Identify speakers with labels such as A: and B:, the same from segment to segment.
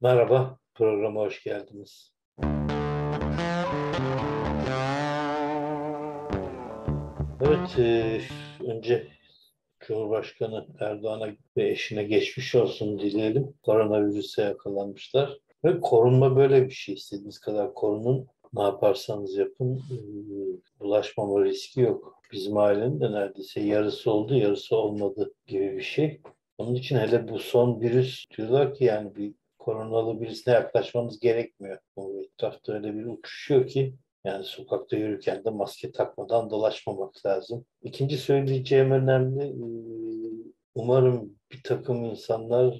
A: Merhaba, programa hoş geldiniz. Evet, e, önce Cumhurbaşkanı Erdoğan'a ve eşine geçmiş olsun dileyelim. Koronavirüse yakalanmışlar. Ve korunma böyle bir şey. İstediğiniz kadar korunun. Ne yaparsanız yapın, e, bulaşmama riski yok. Bizim ailenin de neredeyse yarısı oldu, yarısı olmadı gibi bir şey. Onun için hele bu son virüs diyorlar ki yani bir koronalı birisine yaklaşmamız gerekmiyor. O etrafta öyle bir uçuşuyor ki yani sokakta yürürken de maske takmadan dolaşmamak lazım. İkinci söyleyeceğim önemli. Umarım bir takım insanlar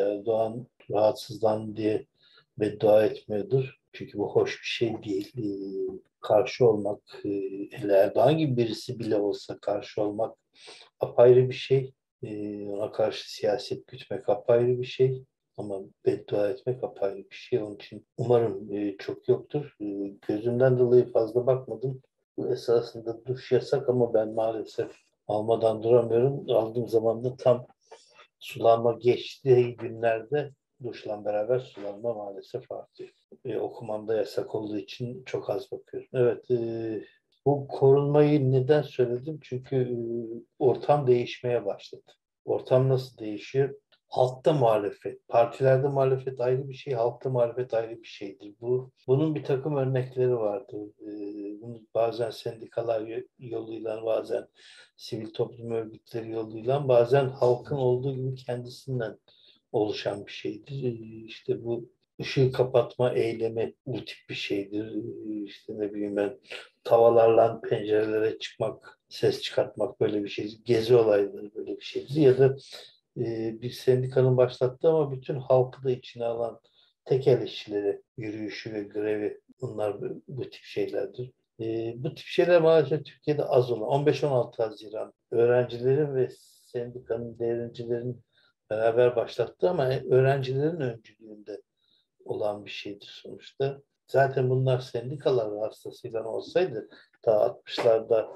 A: Erdoğan rahatsızlan diye beddua etmiyordur. Çünkü bu hoş bir şey değil. Karşı olmak, hele Erdoğan gibi birisi bile olsa karşı olmak apayrı bir şey. Ona karşı siyaset gütmek apayrı bir şey. Ama beddua etmek apayrı bir şey. Onun için umarım e, çok yoktur. E, gözümden dolayı fazla bakmadım. Esasında duş yasak ama ben maalesef almadan duramıyorum. Aldığım zaman da tam sulanma geçtiği günlerde duşla beraber sulanma maalesef artıyor. E, okumam yasak olduğu için çok az bakıyorum. Evet, e, bu korunmayı neden söyledim? Çünkü e, ortam değişmeye başladı. Ortam nasıl değişiyor? Halkta muhalefet, partilerde muhalefet ayrı bir şey, halkta muhalefet ayrı bir şeydir. Bu bunun bir takım örnekleri vardır. Ee, bunu bazen sendikalar yoluyla, bazen sivil toplum örgütleri yoluyla, bazen halkın olduğu gibi kendisinden oluşan bir şeydir. Ee, işte bu ışığı kapatma eylemi bu tip bir şeydir. Ee, işte ne bileyim ben tavalarla pencerelere çıkmak, ses çıkartmak böyle bir şey. Gezi olayları böyle bir şeydir. Ya da e, bir sendikanın başlattığı ama bütün halkı da içine alan tekel işçileri yürüyüşü ve grevi bunlar bu, tip şeylerdir. E, bu tip şeyler maalesef Türkiye'de az olan. 15-16 Haziran öğrencilerin ve sendikanın, devrimcilerin beraber başlattığı ama öğrencilerin öncülüğünde olan bir şeydir sonuçta. Zaten bunlar sendikalar vasıtasıyla olsaydı ta 60'larda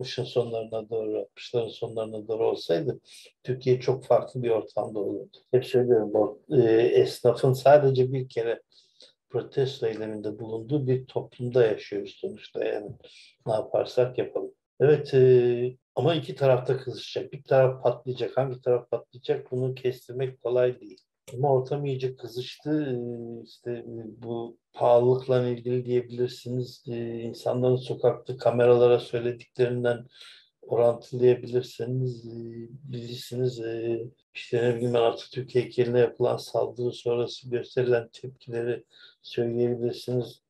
A: 60'ın sonlarına doğru, 60'ların sonlarına doğru olsaydı Türkiye çok farklı bir ortamda olurdu. Hep söylüyorum bu e, esnafın sadece bir kere protesto eyleminde bulunduğu bir toplumda yaşıyoruz sonuçta yani ne yaparsak yapalım. Evet e, ama iki tarafta kızışacak. Bir taraf patlayacak. Hangi taraf patlayacak bunu kestirmek kolay değil. Ama ortam iyice kızıştı. İşte bu pahalılıkla ilgili diyebilirsiniz. İnsanların sokakta kameralara söylediklerinden orantılayabilirsiniz. Bilirsiniz işte ne bileyim Atatürk heykeline yapılan saldırı sonrası gösterilen tepkileri söyleyebilirsiniz.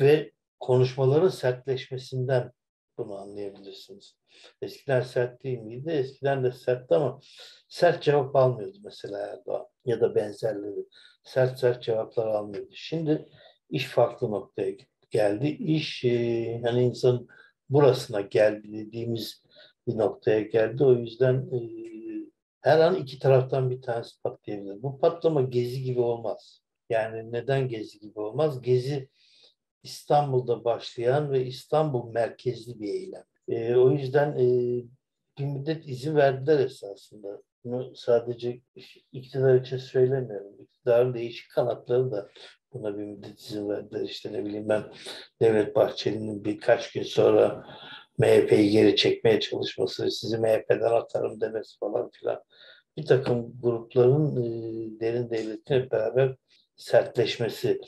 A: Ve konuşmaların sertleşmesinden bunu anlayabilirsiniz. Eskiden sert değil miydi? Eskiden de sertti ama sert cevap almıyordu mesela Erdoğan ya da benzerleri. Sert sert cevaplar almıyordu. Şimdi iş farklı noktaya geldi. İş e, hani insan burasına geldi dediğimiz bir noktaya geldi. O yüzden e, her an iki taraftan bir tanesi patlayabilir. Bu patlama gezi gibi olmaz. Yani neden gezi gibi olmaz? Gezi İstanbul'da başlayan ve İstanbul merkezli bir eylem. E, o yüzden e, bir müddet izin verdiler esasında. Bunu sadece iktidar için söylemiyorum. İktidarın değişik kanatları da buna bir müddet izin verdiler. İşte ne bileyim ben Devlet Bahçeli'nin birkaç gün sonra MHP'yi geri çekmeye çalışması, sizi MHP'den atarım demesi falan filan. Bir takım grupların e, derin devletin beraber sertleşmesi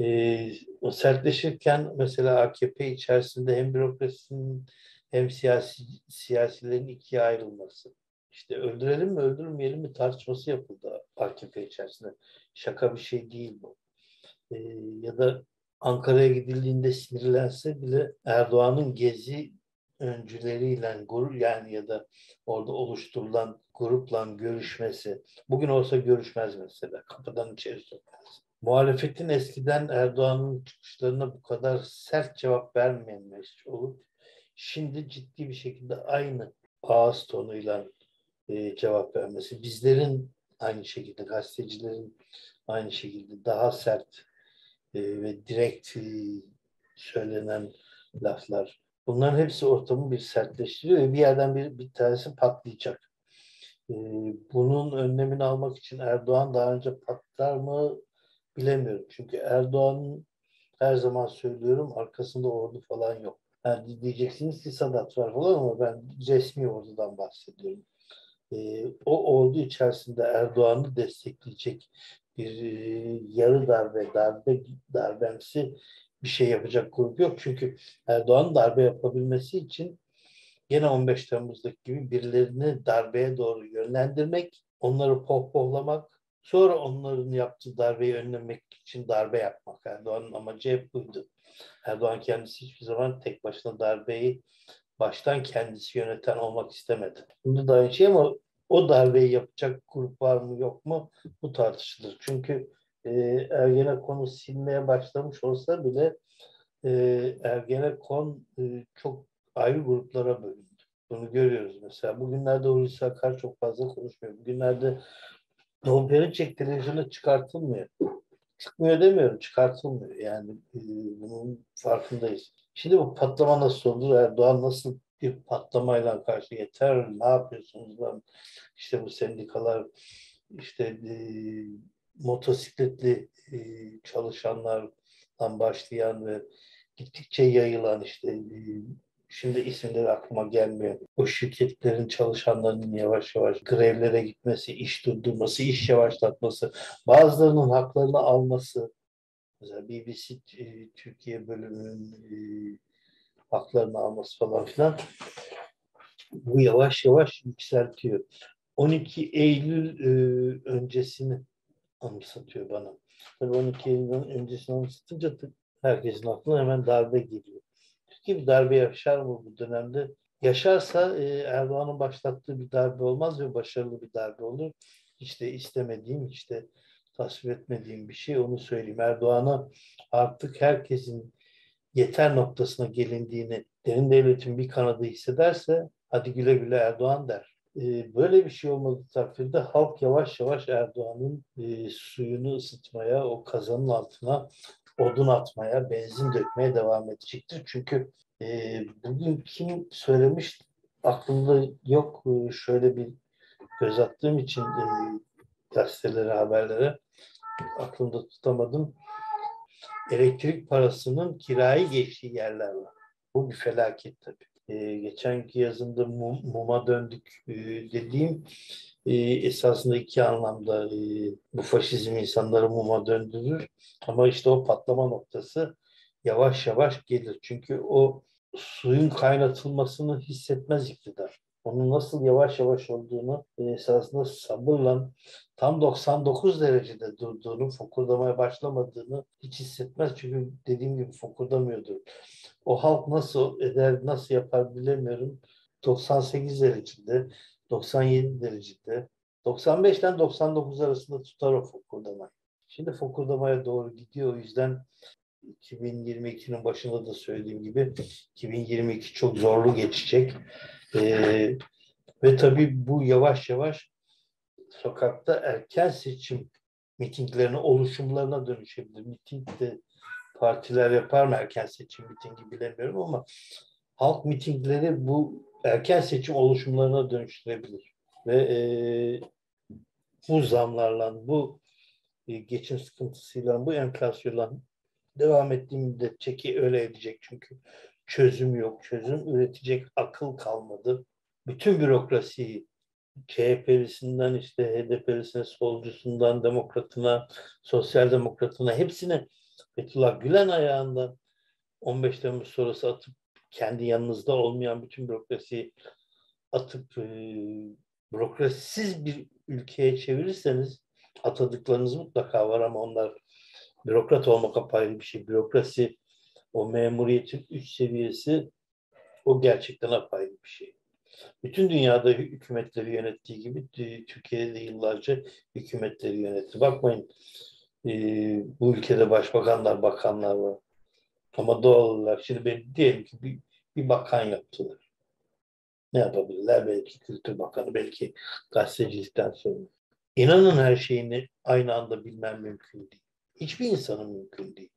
A: e, sertleşirken mesela AKP içerisinde hem bürokrasinin hem siyasi siyasilerin ikiye ayrılması. İşte öldürelim mi öldürmeyelim mi tartışması yapıldı AKP içerisinde. Şaka bir şey değil bu. E, ya da Ankara'ya gidildiğinde sinirlense bile Erdoğan'ın gezi öncüleriyle gurur yani ya da orada oluşturulan grupla görüşmesi. Bugün olsa görüşmez mesela. Kapıdan içeri sokmaz muhalefetin eskiden Erdoğan'ın çıkışlarına bu kadar sert cevap vermeyenler olup şimdi ciddi bir şekilde aynı ağız tonuyla e, cevap vermesi. Bizlerin aynı şekilde gazetecilerin aynı şekilde daha sert e, ve direkt e, söylenen laflar. Bunların hepsi ortamı bir sertleştiriyor ve bir yerden bir, bir tanesi patlayacak. E, bunun önlemini almak için Erdoğan daha önce patlar mı bilemiyorum. Çünkü Erdoğan'ın her zaman söylüyorum arkasında ordu falan yok. Yani diyeceksiniz ki Sadat var falan ama ben resmi ordudan bahsediyorum. E, o ordu içerisinde Erdoğan'ı destekleyecek bir e, yarı darbe, darbe darbemsi bir şey yapacak grup yok. Çünkü Erdoğan darbe yapabilmesi için yine 15 Temmuz'daki gibi birilerini darbeye doğru yönlendirmek, onları pohpohlamak, sonra onların yaptığı darbeyi önlemek için darbe yapmak. Erdoğan'ın amacı hep buydu. Erdoğan kendisi hiçbir zaman tek başına darbeyi baştan kendisi yöneten olmak istemedi. Şimdi da aynı şey ama o darbeyi yapacak grup var mı yok mu bu tartışılır. Çünkü e, Ergenekon'u silmeye başlamış olsa bile e, Ergenekon e, çok ayrı gruplara bölündü. Bunu görüyoruz mesela. Bugünlerde Hulusi Akar çok fazla konuşmuyor. Bugünlerde Doğu Perinçek televizyona çıkartılmıyor. Çıkmıyor demiyorum, çıkartılmıyor. Yani e, bunun farkındayız. Şimdi bu patlama nasıl olur? Erdoğan nasıl bir patlamayla karşı yeter ne yapıyorsunuz lan işte bu sendikalar işte e, motosikletli e, çalışanlardan başlayan ve gittikçe yayılan işte e, şimdi isimleri aklıma gelmiyor. O şirketlerin çalışanlarının yavaş yavaş grevlere gitmesi, iş durdurması, iş yavaşlatması, bazılarının haklarını alması. Mesela BBC e, Türkiye bölümünün e, haklarını alması falan filan bu yavaş yavaş yükseltiyor. 12 Eylül e, öncesini anımsatıyor bana. Tabii 12 Eylül öncesini anımsatınca herkesin aklına hemen darbe geliyor. Türkiye bir darbe yaşar mı bu dönemde? Yaşarsa e, Erdoğan'ın başlattığı bir darbe olmaz ve başarılı bir darbe olur. İşte istemediğim, işte tasvip etmediğim bir şey onu söyleyeyim. Erdoğan'a artık herkesin yeter noktasına gelindiğini derin devletin bir kanadı hissederse hadi güle güle Erdoğan der. Ee, böyle bir şey olmadığı takdirde halk yavaş yavaş Erdoğan'ın e, suyunu ısıtmaya, o kazanın altına odun atmaya, benzin dökmeye devam edecektir. Çünkü e, bugün kim söylemiş aklımda yok. E, şöyle bir göz attığım için e, gazetelere, haberlere aklımda tutamadım elektrik parasının kirayı geçtiği yerler var. Bu bir felaket tabii. Ee, geçenki yazımda mum, muma döndük e, dediğim e, esasında iki anlamda e, bu faşizm insanları muma döndürür. Ama işte o patlama noktası yavaş yavaş gelir. Çünkü o suyun kaynatılmasını hissetmez iktidar onun nasıl yavaş yavaş olduğunu esasında sabırla tam 99 derecede durduğunu, fokurdamaya başlamadığını hiç hissetmez. Çünkü dediğim gibi fokurdamıyordu. O halk nasıl eder, nasıl yapar bilemiyorum. 98 derecede, 97 derecede, 95'ten 99 arasında tutar o fokurdamayı. Şimdi fokurdamaya doğru gidiyor. O yüzden 2022'nin başında da söylediğim gibi 2022 çok zorlu geçecek. Ee, ve tabii bu yavaş yavaş sokakta erken seçim mitinglerine, oluşumlarına dönüşebilir. Miting de partiler yapar mı erken seçim mitingi bilemiyorum ama halk mitingleri bu erken seçim oluşumlarına dönüştürebilir. Ve e, bu zamlarla, bu e, geçim sıkıntısıyla, bu enflasyonla devam ettiği müddetçe ki öyle edecek çünkü çözüm yok. Çözüm üretecek akıl kalmadı. Bütün bürokrasiyi CHP'lisinden işte HDP'lisine, solcusundan, demokratına, sosyal demokratına hepsine Fethullah Gülen ayağından 15 Temmuz sonrası atıp kendi yanınızda olmayan bütün bürokrasiyi atıp e, bürokrasisiz bir ülkeye çevirirseniz atadıklarınız mutlaka var ama onlar bürokrat olmak apayrı bir şey. Bürokrasi o memuriyetin üst seviyesi o gerçekten apayrı bir şey. Bütün dünyada hükümetleri yönettiği gibi Türkiye'de de yıllarca hükümetleri yönetti. Bakmayın e, bu ülkede başbakanlar, bakanlar var. Ama doğal olarak şimdi ben diyelim ki bir, bir bakan yaptılar. Ne yapabilirler? Belki Kültür Bakanı, belki gazetecilikten sonra. İnanın her şeyini aynı anda bilmem mümkün değil. Hiçbir insanın mümkün değil.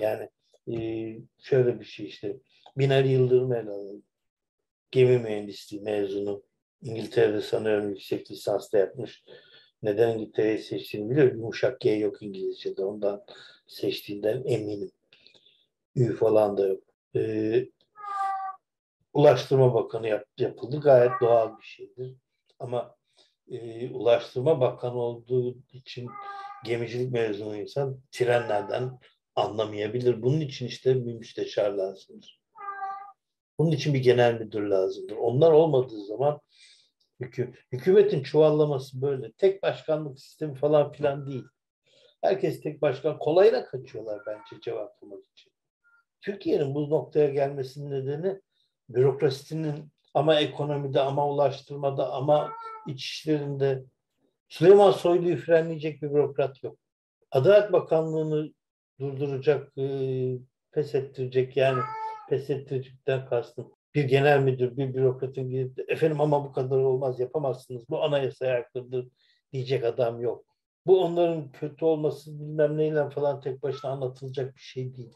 A: Yani e, şöyle bir şey işte Binali Yıldırım ele. Gemi mühendisliği mezunu. İngiltere'de sanıyorum yüksek lisans da yapmış. Neden İngiltere'yi seçtiğini biliyor. Yumuşak G yok İngilizce'de. Ondan seçtiğinden eminim. Ü falan da yok. Ee, Ulaştırma Bakanı yap, yapıldı. Gayet doğal bir şeydir. Ama e, Ulaştırma Bakanı olduğu için gemicilik mezunu insan trenlerden anlamayabilir. Bunun için işte bir müsteşar lazımdır. Bunun için bir genel müdür lazımdır. Onlar olmadığı zaman hükü, hükümetin çuvallaması böyle. Tek başkanlık sistemi falan filan değil. Herkes tek başkan. Kolayına kaçıyorlar bence cevaplamak için. Türkiye'nin bu noktaya gelmesinin nedeni bürokrasinin ama ekonomide ama ulaştırmada ama iç işlerinde Süleyman Soylu'yu frenleyecek bir bürokrat yok. Adalet Bakanlığı'nı durduracak, e, pes ettirecek yani pes ettirecekten kastım. Bir genel müdür, bir bürokratın gidip efendim ama bu kadar olmaz yapamazsınız. Bu anayasaya aykırıdır diyecek adam yok. Bu onların kötü olması bilmem neyle falan tek başına anlatılacak bir şey değil.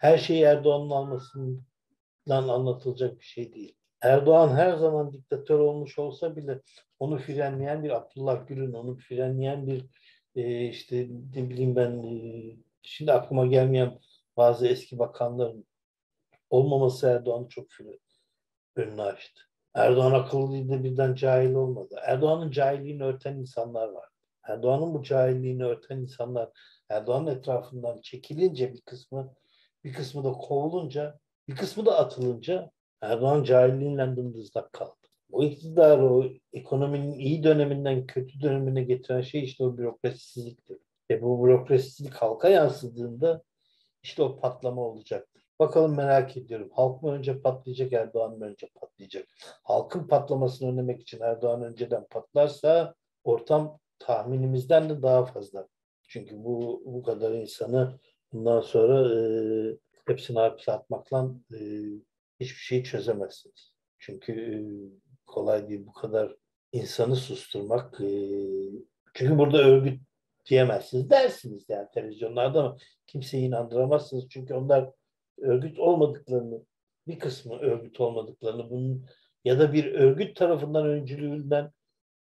A: Her şeyi Erdoğan'ın almasından anlatılacak bir şey değil. Erdoğan her zaman diktatör olmuş olsa bile onu frenleyen bir Abdullah Gül'ün, onu frenleyen bir e, işte ne bileyim ben e, şimdi aklıma gelmeyen bazı eski bakanların olmaması Erdoğan'ı çok önünü açtı. Erdoğan akıllıydı birden cahil olmadı. Erdoğan'ın cahilliğini örten insanlar var. Erdoğan'ın bu cahilliğini örten insanlar Erdoğan'ın etrafından çekilince bir kısmı bir kısmı da kovulunca bir kısmı da atılınca Erdoğan cahilliğiyle dımdızlak kaldı. O iktidar o ekonominin iyi döneminden kötü dönemine getiren şey işte o bürokrasisizliktir. Ve bu bürokrasisizlik halka yansıdığında işte o patlama olacaktır. Bakalım merak ediyorum. Halk mı önce patlayacak, Erdoğan mı önce patlayacak? Halkın patlamasını önlemek için Erdoğan önceden patlarsa ortam tahminimizden de daha fazla. Çünkü bu bu kadar insanı bundan sonra e, hepsini hapse atmakla e, hiçbir şeyi çözemezsiniz. Çünkü e, kolay değil bu kadar insanı susturmak. E, çünkü burada örgüt diyemezsiniz. Dersiniz yani televizyonlarda ama kimseyi inandıramazsınız. Çünkü onlar örgüt olmadıklarını, bir kısmı örgüt olmadıklarını bunun ya da bir örgüt tarafından öncülüğünden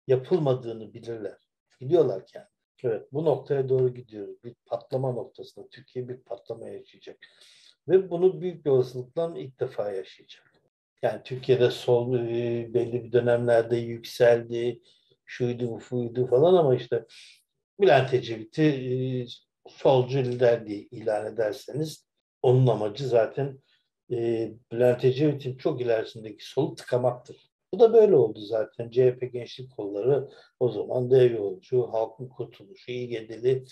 A: yapılmadığını bilirler. Biliyorlar yani. Evet bu noktaya doğru gidiyoruz. Bir patlama noktasında. Türkiye bir patlama yaşayacak. Ve bunu büyük bir olasılıkla ilk defa yaşayacak. Yani Türkiye'de sol e, belli bir dönemlerde yükseldi, şuydu buydu falan ama işte Bülent Ecevit'i e, solcu lider diye ilan ederseniz onun amacı zaten e, Bülent Ecevit'in çok ilerisindeki solu tıkamaktır. Bu da böyle oldu zaten. CHP gençlik kolları o zaman dev yolcu, halkın kurtuluşu, iyi gedili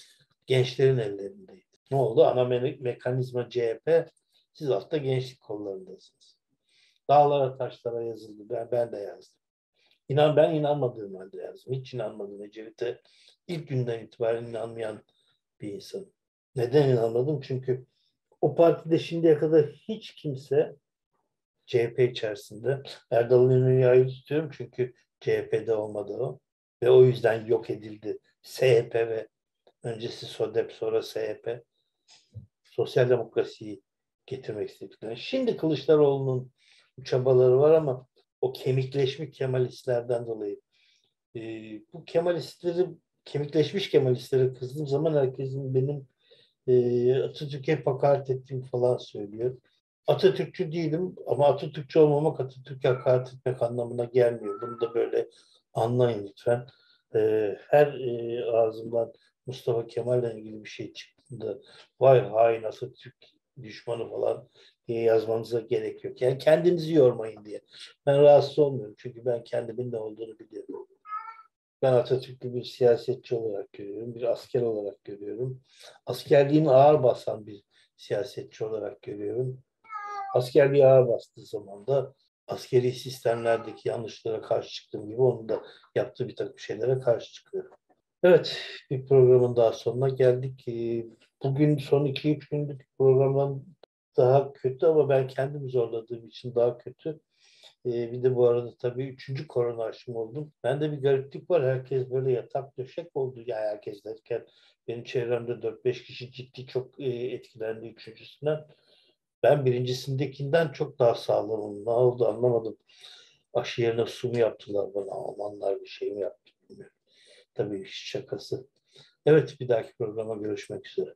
A: gençlerin ellerindeydi. Ne oldu? Ana me mekanizma CHP, siz aslında gençlik kollarındasınız. Dağlara taşlara yazıldı. Ben, ben de yazdım. İnan ben inanmadığım halde yazdım. Hiç inanmadım Ecevit'e. İlk günden itibaren inanmayan bir insan. Neden inanmadım? Çünkü o partide şimdiye kadar hiç kimse CHP içerisinde Erdal İnönü'yü ayrı tutuyorum çünkü CHP'de olmadı o. Ve o yüzden yok edildi. SHP ve öncesi SODEP sonra SHP sosyal demokrasiyi getirmek istedikleri. Şimdi Kılıçdaroğlu'nun çabaları var ama o kemikleşmiş Kemalistlerden dolayı e, bu Kemalistleri kemikleşmiş Kemalistleri kızdığım zaman herkesin benim e, Atatürk'e hakaret ettiğimi falan söylüyor. Atatürkçü değilim ama Atatürkçü olmamak Atatürk'e hakaret etmek anlamına gelmiyor. Bunu da böyle anlayın lütfen. E, her e, ağzımdan Mustafa Kemal'le ilgili bir şey çıktığında vay hain Atatürk düşmanı falan diye yazmanıza gerek yok. Yani kendinizi yormayın diye. Ben rahatsız olmuyorum çünkü ben kendimin ne olduğunu biliyorum. Ben Atatürk'ü bir siyasetçi olarak görüyorum, bir asker olarak görüyorum. Askerliğini ağır basan bir siyasetçi olarak görüyorum. Askerliği ağır bastığı zaman da askeri sistemlerdeki yanlışlara karşı çıktığım gibi onun da yaptığı bir takım şeylere karşı çıkıyorum. Evet, bir programın daha sonuna geldik. Bugün son 2-3 günlük programdan daha kötü ama ben kendim zorladığım için daha kötü. Ee, bir de bu arada tabii üçüncü korona aşımı oldum. Bende bir gariplik var. Herkes böyle yatak döşek oldu. Ya herkes derken benim çevremde 4-5 kişi ciddi çok e, etkilendi üçüncüsünden. Ben birincisindekinden çok daha sağlamım. Ne oldu anlamadım. aşı yerine su mu yaptılar bana? Almanlar bir şey mi yaptı bilmiyorum. Tabii şakası. Evet bir dahaki programa görüşmek üzere.